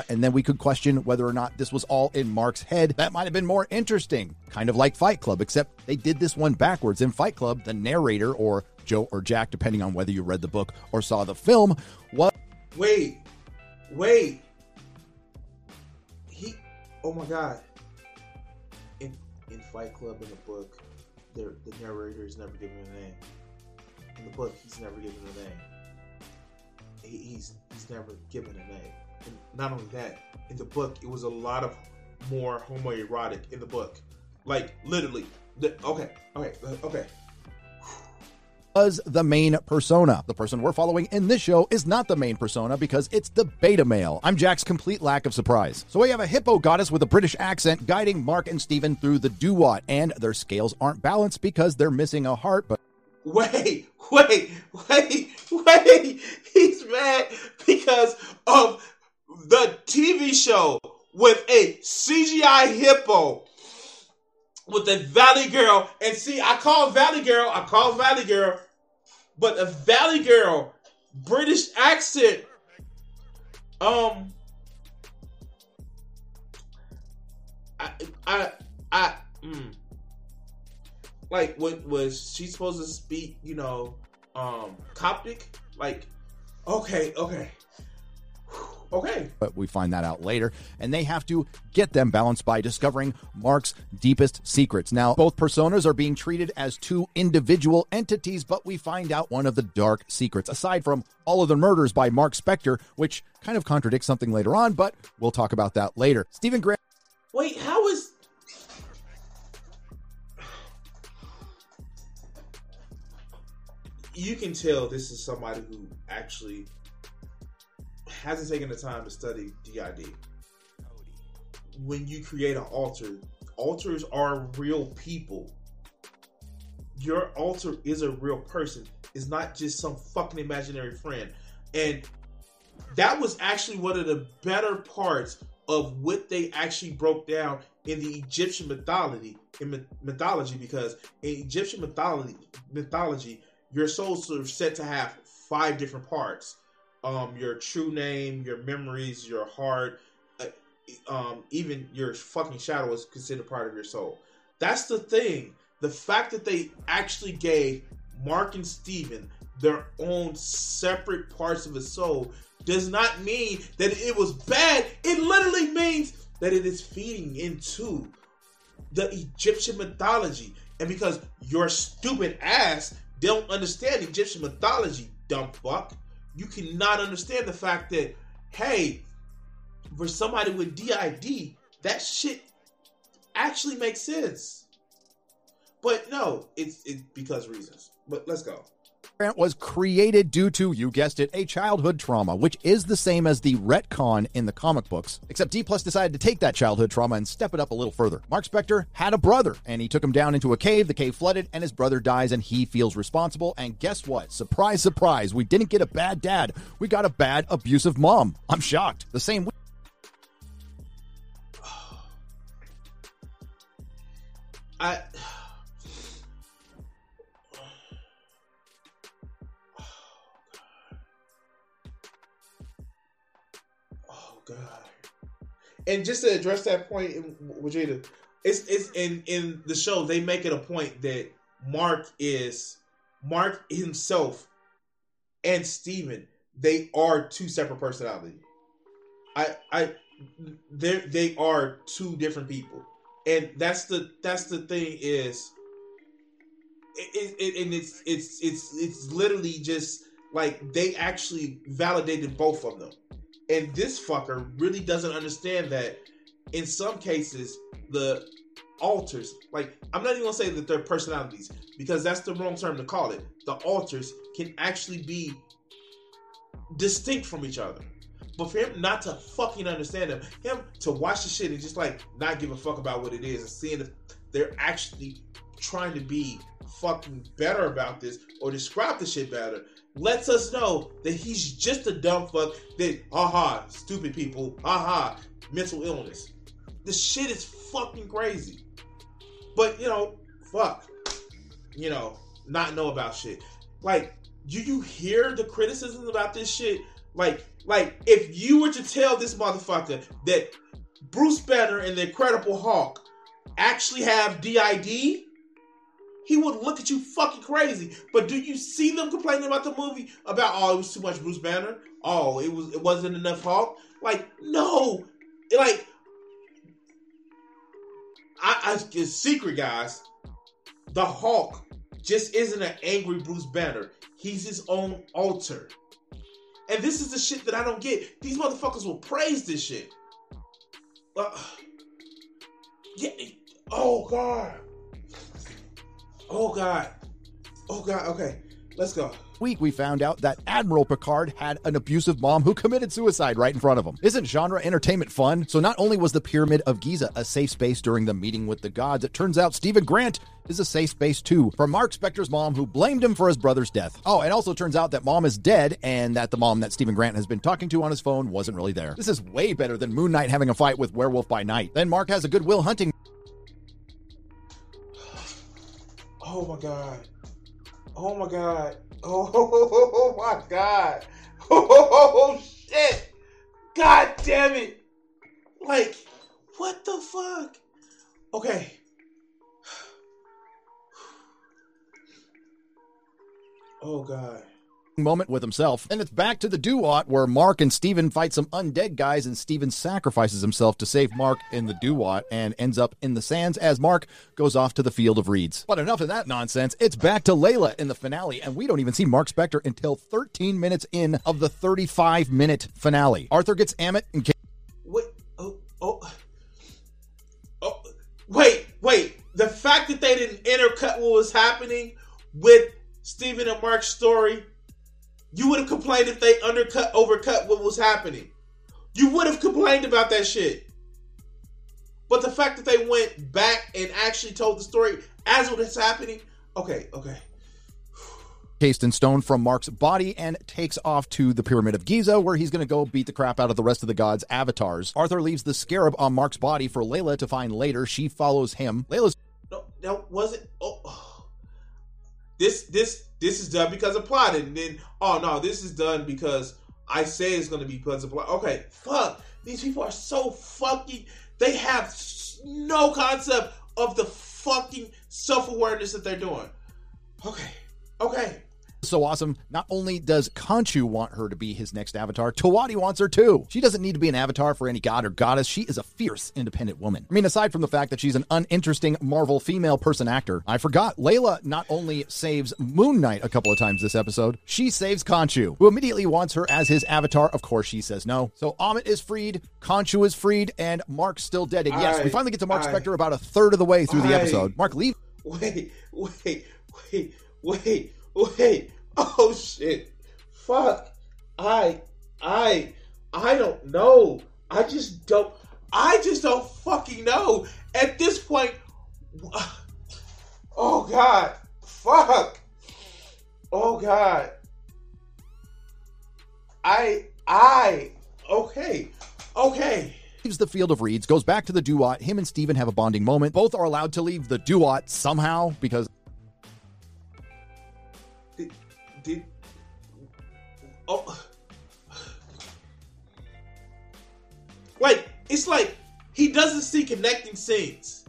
And then we could question whether or not this was all in Mark's head. That might have been more interesting, kind of like Fight Club, except they did this one backwards. In Fight Club, the narrator, or Joe or Jack, depending on whether you read the book or saw the film, was Wait, wait. He. Oh my god. In in Fight Club in the book, the the narrator is never given a name. In the book, he's never given a name. he, he's he's never given a name. And not only that, in the book, it was a lot of more homoerotic in the book. Like literally. The, okay, okay, uh, okay. was the main persona. The person we're following in this show is not the main persona because it's the beta male. I'm Jack's complete lack of surprise. So we have a hippo goddess with a British accent guiding Mark and Steven through the duat, and their scales aren't balanced because they're missing a heart, but Wait, wait, wait, wait. He's mad because of the TV show with a CGI hippo with a Valley Girl. And see, I call Valley Girl, I call Valley Girl, but a Valley Girl, British accent. Um, I, I, I, mm. like, what was she supposed to speak? You know, um, Coptic? Like, okay, okay, okay. but we find that out later, and they have to get them balanced by discovering Mark's deepest secrets. Now, both personas are being treated as two individual entities, but we find out one of the dark secrets, aside from all of the murders by Mark Spector, which kind of contradicts something later on, but we'll talk about that later. Stephen Grant Wait, how is? You can tell this is somebody who actually hasn't taken the time to study DID. When you create an altar, altars are real people. Your altar is a real person. It's not just some fucking imaginary friend. And that was actually one of the better parts of what they actually broke down in the Egyptian mythology in mythology because in Egyptian mythology mythology your souls are said to have five different parts um your true name your memories your heart uh, um even your fucking shadow is considered part of your soul that's the thing the fact that they actually gave Mark and Steven their own separate parts of his soul does not mean that it was bad. It literally means that it is feeding into the Egyptian mythology. And because your stupid ass don't understand Egyptian mythology, dumb fuck, you cannot understand the fact that, hey, for somebody with DID, that shit actually makes sense. But no, it's it's because reasons. But let's go. Was created due to, you guessed it, a childhood trauma, which is the same as the retcon in the comic books, except D Plus decided to take that childhood trauma and step it up a little further. Mark Spector had a brother, and he took him down into a cave. The cave flooded, and his brother dies, and he feels responsible. And guess what? Surprise, surprise, we didn't get a bad dad. We got a bad, abusive mom. I'm shocked. The same week. I And just to address that point in Vegeta, it's it's in in the show they make it a point that Mark is Mark himself and Steven, they are two separate personalities. I I they they are two different people and that's the that's the thing is it, it, and it's it's it's it's literally just like they actually validated both of them and this fucker really doesn't understand that in some cases the alters like i'm not even gonna say that they're personalities because that's the wrong term to call it. The alters can actually be distinct from each other. But for him not to fucking understand them, him to watch the shit and just like not give a fuck about what it is and seeing if they're actually trying to be fucking better about this or describe the shit better, lets us know that he's just a dumb fuck that haha, stupid people, haha, mental illness. The shit is fucking crazy. But you know, fuck. You know, not know about shit. Like, do you hear the criticisms about this shit? Like, like if you were to tell this motherfucker that Bruce Banner and the Incredible Hulk actually have DID, he would look at you fucking crazy. But do you see them complaining about the movie about oh it was too much Bruce Banner? Oh, it was it wasn't enough Hulk? Like, no. Like I, I it's secret guys. The Hulk just isn't an angry Bruce Banner. He's his own alter. And this is the shit that I don't get. These motherfuckers will praise this shit. Uh, yeah. Oh God. Oh God. Oh God. Okay. Let's go. Week we found out that Admiral Picard had an abusive mom who committed suicide right in front of him. Isn't genre entertainment fun? So not only was the Pyramid of Giza a safe space during the meeting with the gods, it turns out Stephen Grant is a safe space too for Mark Spector's mom who blamed him for his brother's death. Oh, and also turns out that mom is dead and that the mom that Stephen Grant has been talking to on his phone wasn't really there. This is way better than Moon Knight having a fight with Werewolf by Night. Then Mark has a good Will Hunting Oh my god. Oh my god. Oh, my god. Oh shit. God damn it. Like, what the fuck? Okay. Oh god moment with himself. And it's back to the duat where Mark and Steven fight some undead guys, and Steven sacrifices himself to save Mark in the duat and ends up in the sands as Mark goes off to the field of reeds. But enough of that nonsense. It's back to Layla in the finale, and we don't even see Mark Spector until 13 minutes in of the 35 minute finale. Arthur gets Ammit and. K- wait, oh, oh, oh, wait, wait. The fact that they didn't intercut what was happening with Steven and Mark's story you would have complained if they undercut, overcut what was happening. You would have complained about that shit. But the fact that they went back and actually told the story as it was happening, okay, okay. Cased in stone from Mark's body and takes off to the Pyramid of Giza, where he's going to go beat the crap out of the rest of the gods' avatars. Arthur leaves the scarab on Mark's body for Layla to find later. She follows him. Layla's. No, that wasn't. Oh, this this this is done because of plot, and then oh no, this is done because I say it's to be because of plot. Okay, fuck. These people are so fucking. They have no concept of the fucking self awareness that they're doing. Okay, okay so awesome. Not only does Khonshu want her to be his next avatar, Taweret wants her too. She doesn't need to be an avatar for any god or goddess. She is a fierce, independent woman. I mean, aside from the fact that she's an uninteresting Marvel female person actor, I forgot Layla not only saves Moon Knight a couple of times this episode, she saves Khonshu, who immediately wants her as his avatar. Of course, she says no. So Ammit is freed, Khonshu is freed, and Mark's still dead. And yes, I, we finally get to Mark I, Spector about a third of the way through I, the episode. Mark, leave. Wait, wait, wait, wait wait, oh shit, fuck, I, I, I don't know. I just don't. I just don't fucking know. At this point, oh god, fuck, oh god, I, I, okay, okay leaves the field of reeds, goes back to the duat. Him and Steven have a bonding moment. Both are allowed to leave the duat somehow because it's like he doesn't see connecting scenes.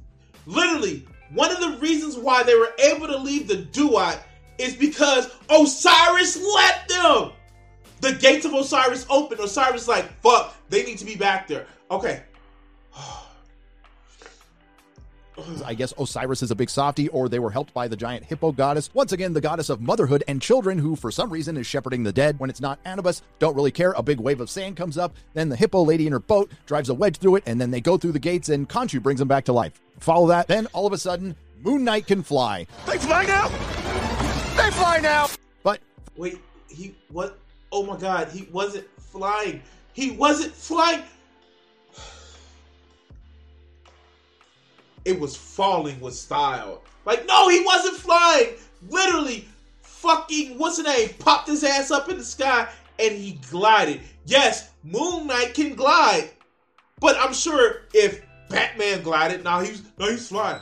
Literally, one of the reasons why they were able to leave the duat is because Osiris let them. The gates of Osiris open. Osiris like, fuck, they need to be back there. Okay. I guess Osiris is a big softy, or they were helped by the giant hippo goddess. Once again, the goddess of motherhood and children, who for some reason is shepherding the dead. When it's not Anubis, don't really care. A big wave of sand comes up. Then the hippo lady in her boat drives a wedge through it, and then they go through the gates, and Khonshu brings them back to life. Follow that. Then all of a sudden, Moon Knight can fly. They fly now. They fly now. But wait, he what? Oh my God, he wasn't flying. He wasn't flying. It was falling with style. Like, no, he wasn't flying. Literally, fucking, what's his name? Popped his ass up in the sky and he glided. Yes, Moon Knight can glide. But I'm sure if Batman glided, now he's no, he's flying.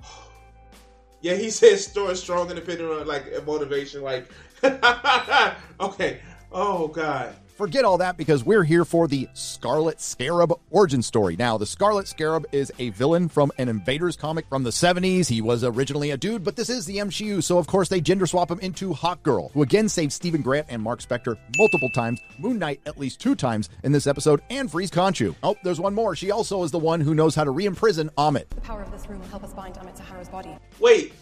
yeah, he says store strong on like motivation, like okay. Oh god. Forget all that because we're here for the Scarlet Scarab origin story. Now, the Scarlet Scarab is a villain from an Invaders comic from the 70s. He was originally a dude, but this is the MCU, so of course they gender swap him into Hawk Girl, who again saves Stephen Grant and Mark Spector multiple times, Moon Knight at least two times in this episode, and frees Khonshu. Oh, there's one more. She also is the one who knows how to re-imprison Ammit. The power of this room will help us bind Ammit to Harrow's body. Wait,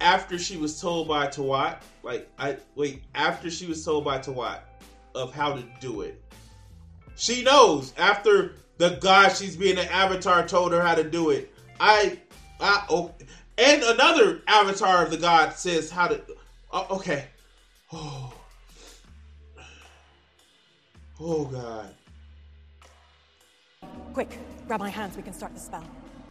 after she was told by Taweret, like I wait, after she was told by Taweret of how to do it. She knows after the god she's being an avatar told her how to do it. I, I, oh, and another avatar of the god says how to. Oh, okay. Oh. Oh god. Quick, grab my hands. We can start the spell.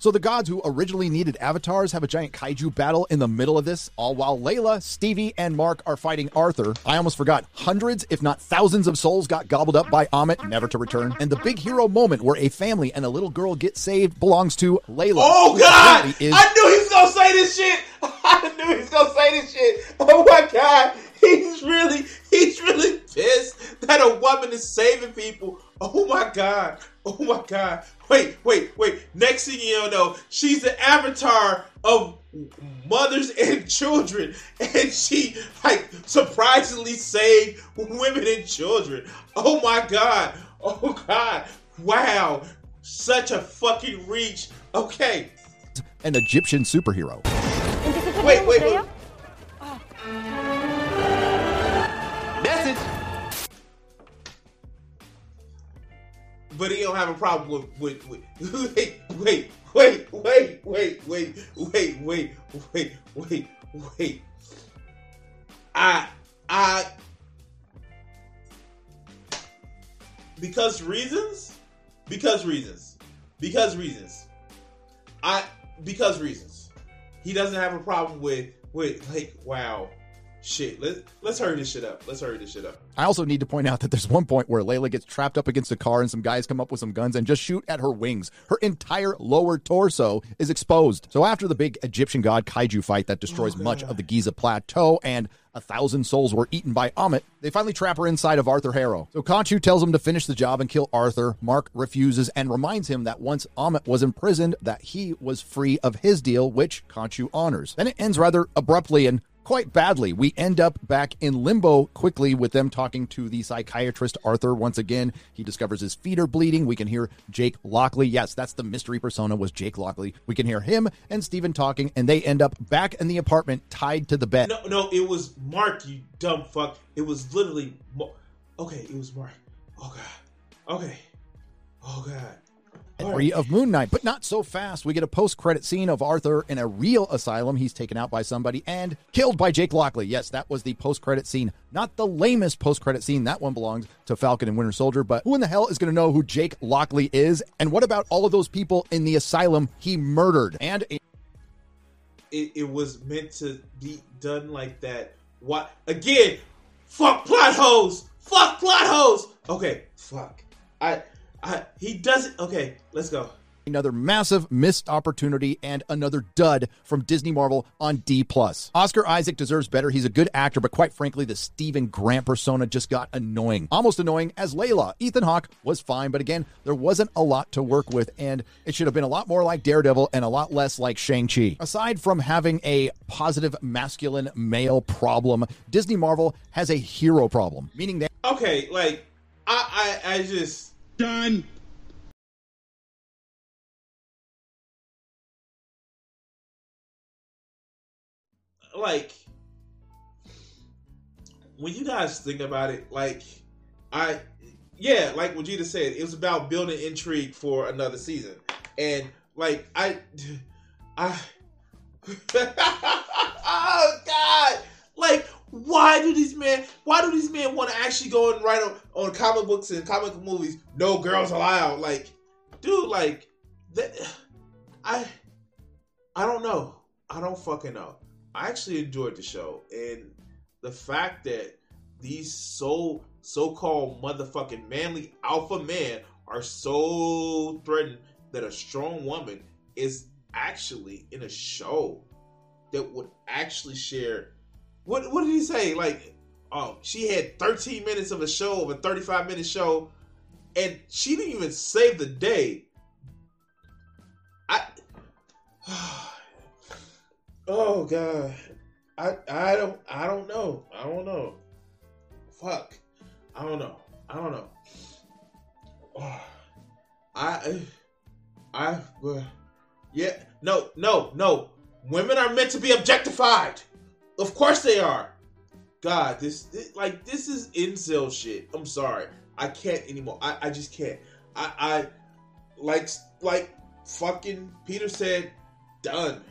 So the gods who originally needed avatars have a giant kaiju battle in the middle of this, all while Layla, Stevie, and Mark are fighting Arthur. I almost forgot hundreds, if not thousands of souls got gobbled up by Ammit, never to return. And the big hero moment where a family and a little girl get saved belongs to Layla. Oh god! is- I knew he was gonna say this shit. I knew he was gonna say this shit. Oh my god! He's really, he's really pissed that a woman is saving people. Oh my god! Oh my god! Wait, wait, wait! Next thing you know, she's the avatar of mothers and children, and she like surprisingly saved women and children. Oh my god! Oh god! Wow! Such a fucking reach. Okay, an Egyptian superhero. wait, wait, wait. But he don't have a problem with, with, with wait, wait, wait, wait, wait, wait, wait, wait, wait, wait, wait. I, I, because reasons, because reasons, because reasons. I, because reasons. He doesn't have a problem with, with like, wow, shit. Let let's hurry this shit up. Let's hurry this shit up. I also need to point out that there's one point where Layla gets trapped up against a car and some guys come up with some guns and just shoot at her wings. Her entire lower torso is exposed. So after the big Egyptian god kaiju fight that destroys much of the Giza plateau and a thousand souls were eaten by Ammit, they finally trap her inside of Arthur Harrow. So Khonshu tells him to finish the job and kill Arthur. Mark refuses and reminds him that once Ammit was imprisoned, that he was free of his deal, which Khonshu honors. Then it ends rather abruptly and quite badly. We end up back in limbo quickly with them talking to the psychiatrist Arthur once again. He discovers his feet are bleeding. We can hear Jake Lockley. Yes, that's the mystery persona was Jake Lockley. We can hear him and Steven talking and they end up back in the apartment tied to the bed. No, no, it was Mark, you dumb fuck. It was literally. Mar- okay, it was Mark. Oh god. Okay. Oh god. Free of Moon Knight, but not so fast. We get a post-credit scene of Arthur in a real asylum. He's taken out by somebody and killed by Jake Lockley. Yes, that was the post-credit scene. Not the lamest post-credit scene. That one belongs to Falcon and Winter Soldier. But who in the hell is going to know who Jake Lockley is? And what about all of those people in the asylum he murdered? And a It, it was meant to be done like that. What? Again, fuck plot holes. Fuck plot holes. Okay, fuck. I, I, he doesn't. Okay, let's go. another massive missed opportunity and another dud from Disney Marvel on D+. Oscar Isaac deserves better. He's a good actor, but quite frankly, the Stephen Grant persona just got annoying. Almost annoying as Layla. Ethan Hawke was fine, but again, there wasn't a lot to work with, and it should have been a lot more like Daredevil and a lot less like Shang-Chi. Aside from having a positive masculine male problem, Disney Marvel has a hero problem, meaning that Okay, like I, I, I just Done. like when you guys think about it, like I yeah, like Vegeta said, it was about building intrigue for another season. And like I I Oh god! Like why do these men why do these men want to actually go and write on, on comic books and comic movies no girls allowed? Like dude, like that I I don't know. I don't fucking know. I actually enjoyed the show, and the fact that these so so-called motherfucking manly alpha men are so threatened that a strong woman is actually in a show that would actually share. What what did he say? Like, um, she had 13 minutes of a show of a 35 minute show, and she didn't even save the day. I. Oh god. I I don't I don't know. I don't know. Fuck. I don't know. I don't know. Oh, I I yeah, no, no, no. Women are meant to be objectified. Of course they are. God, this, this like this is incel shit. I'm sorry, I can't anymore. I, I just can't. I, I like like fucking Peter said, done.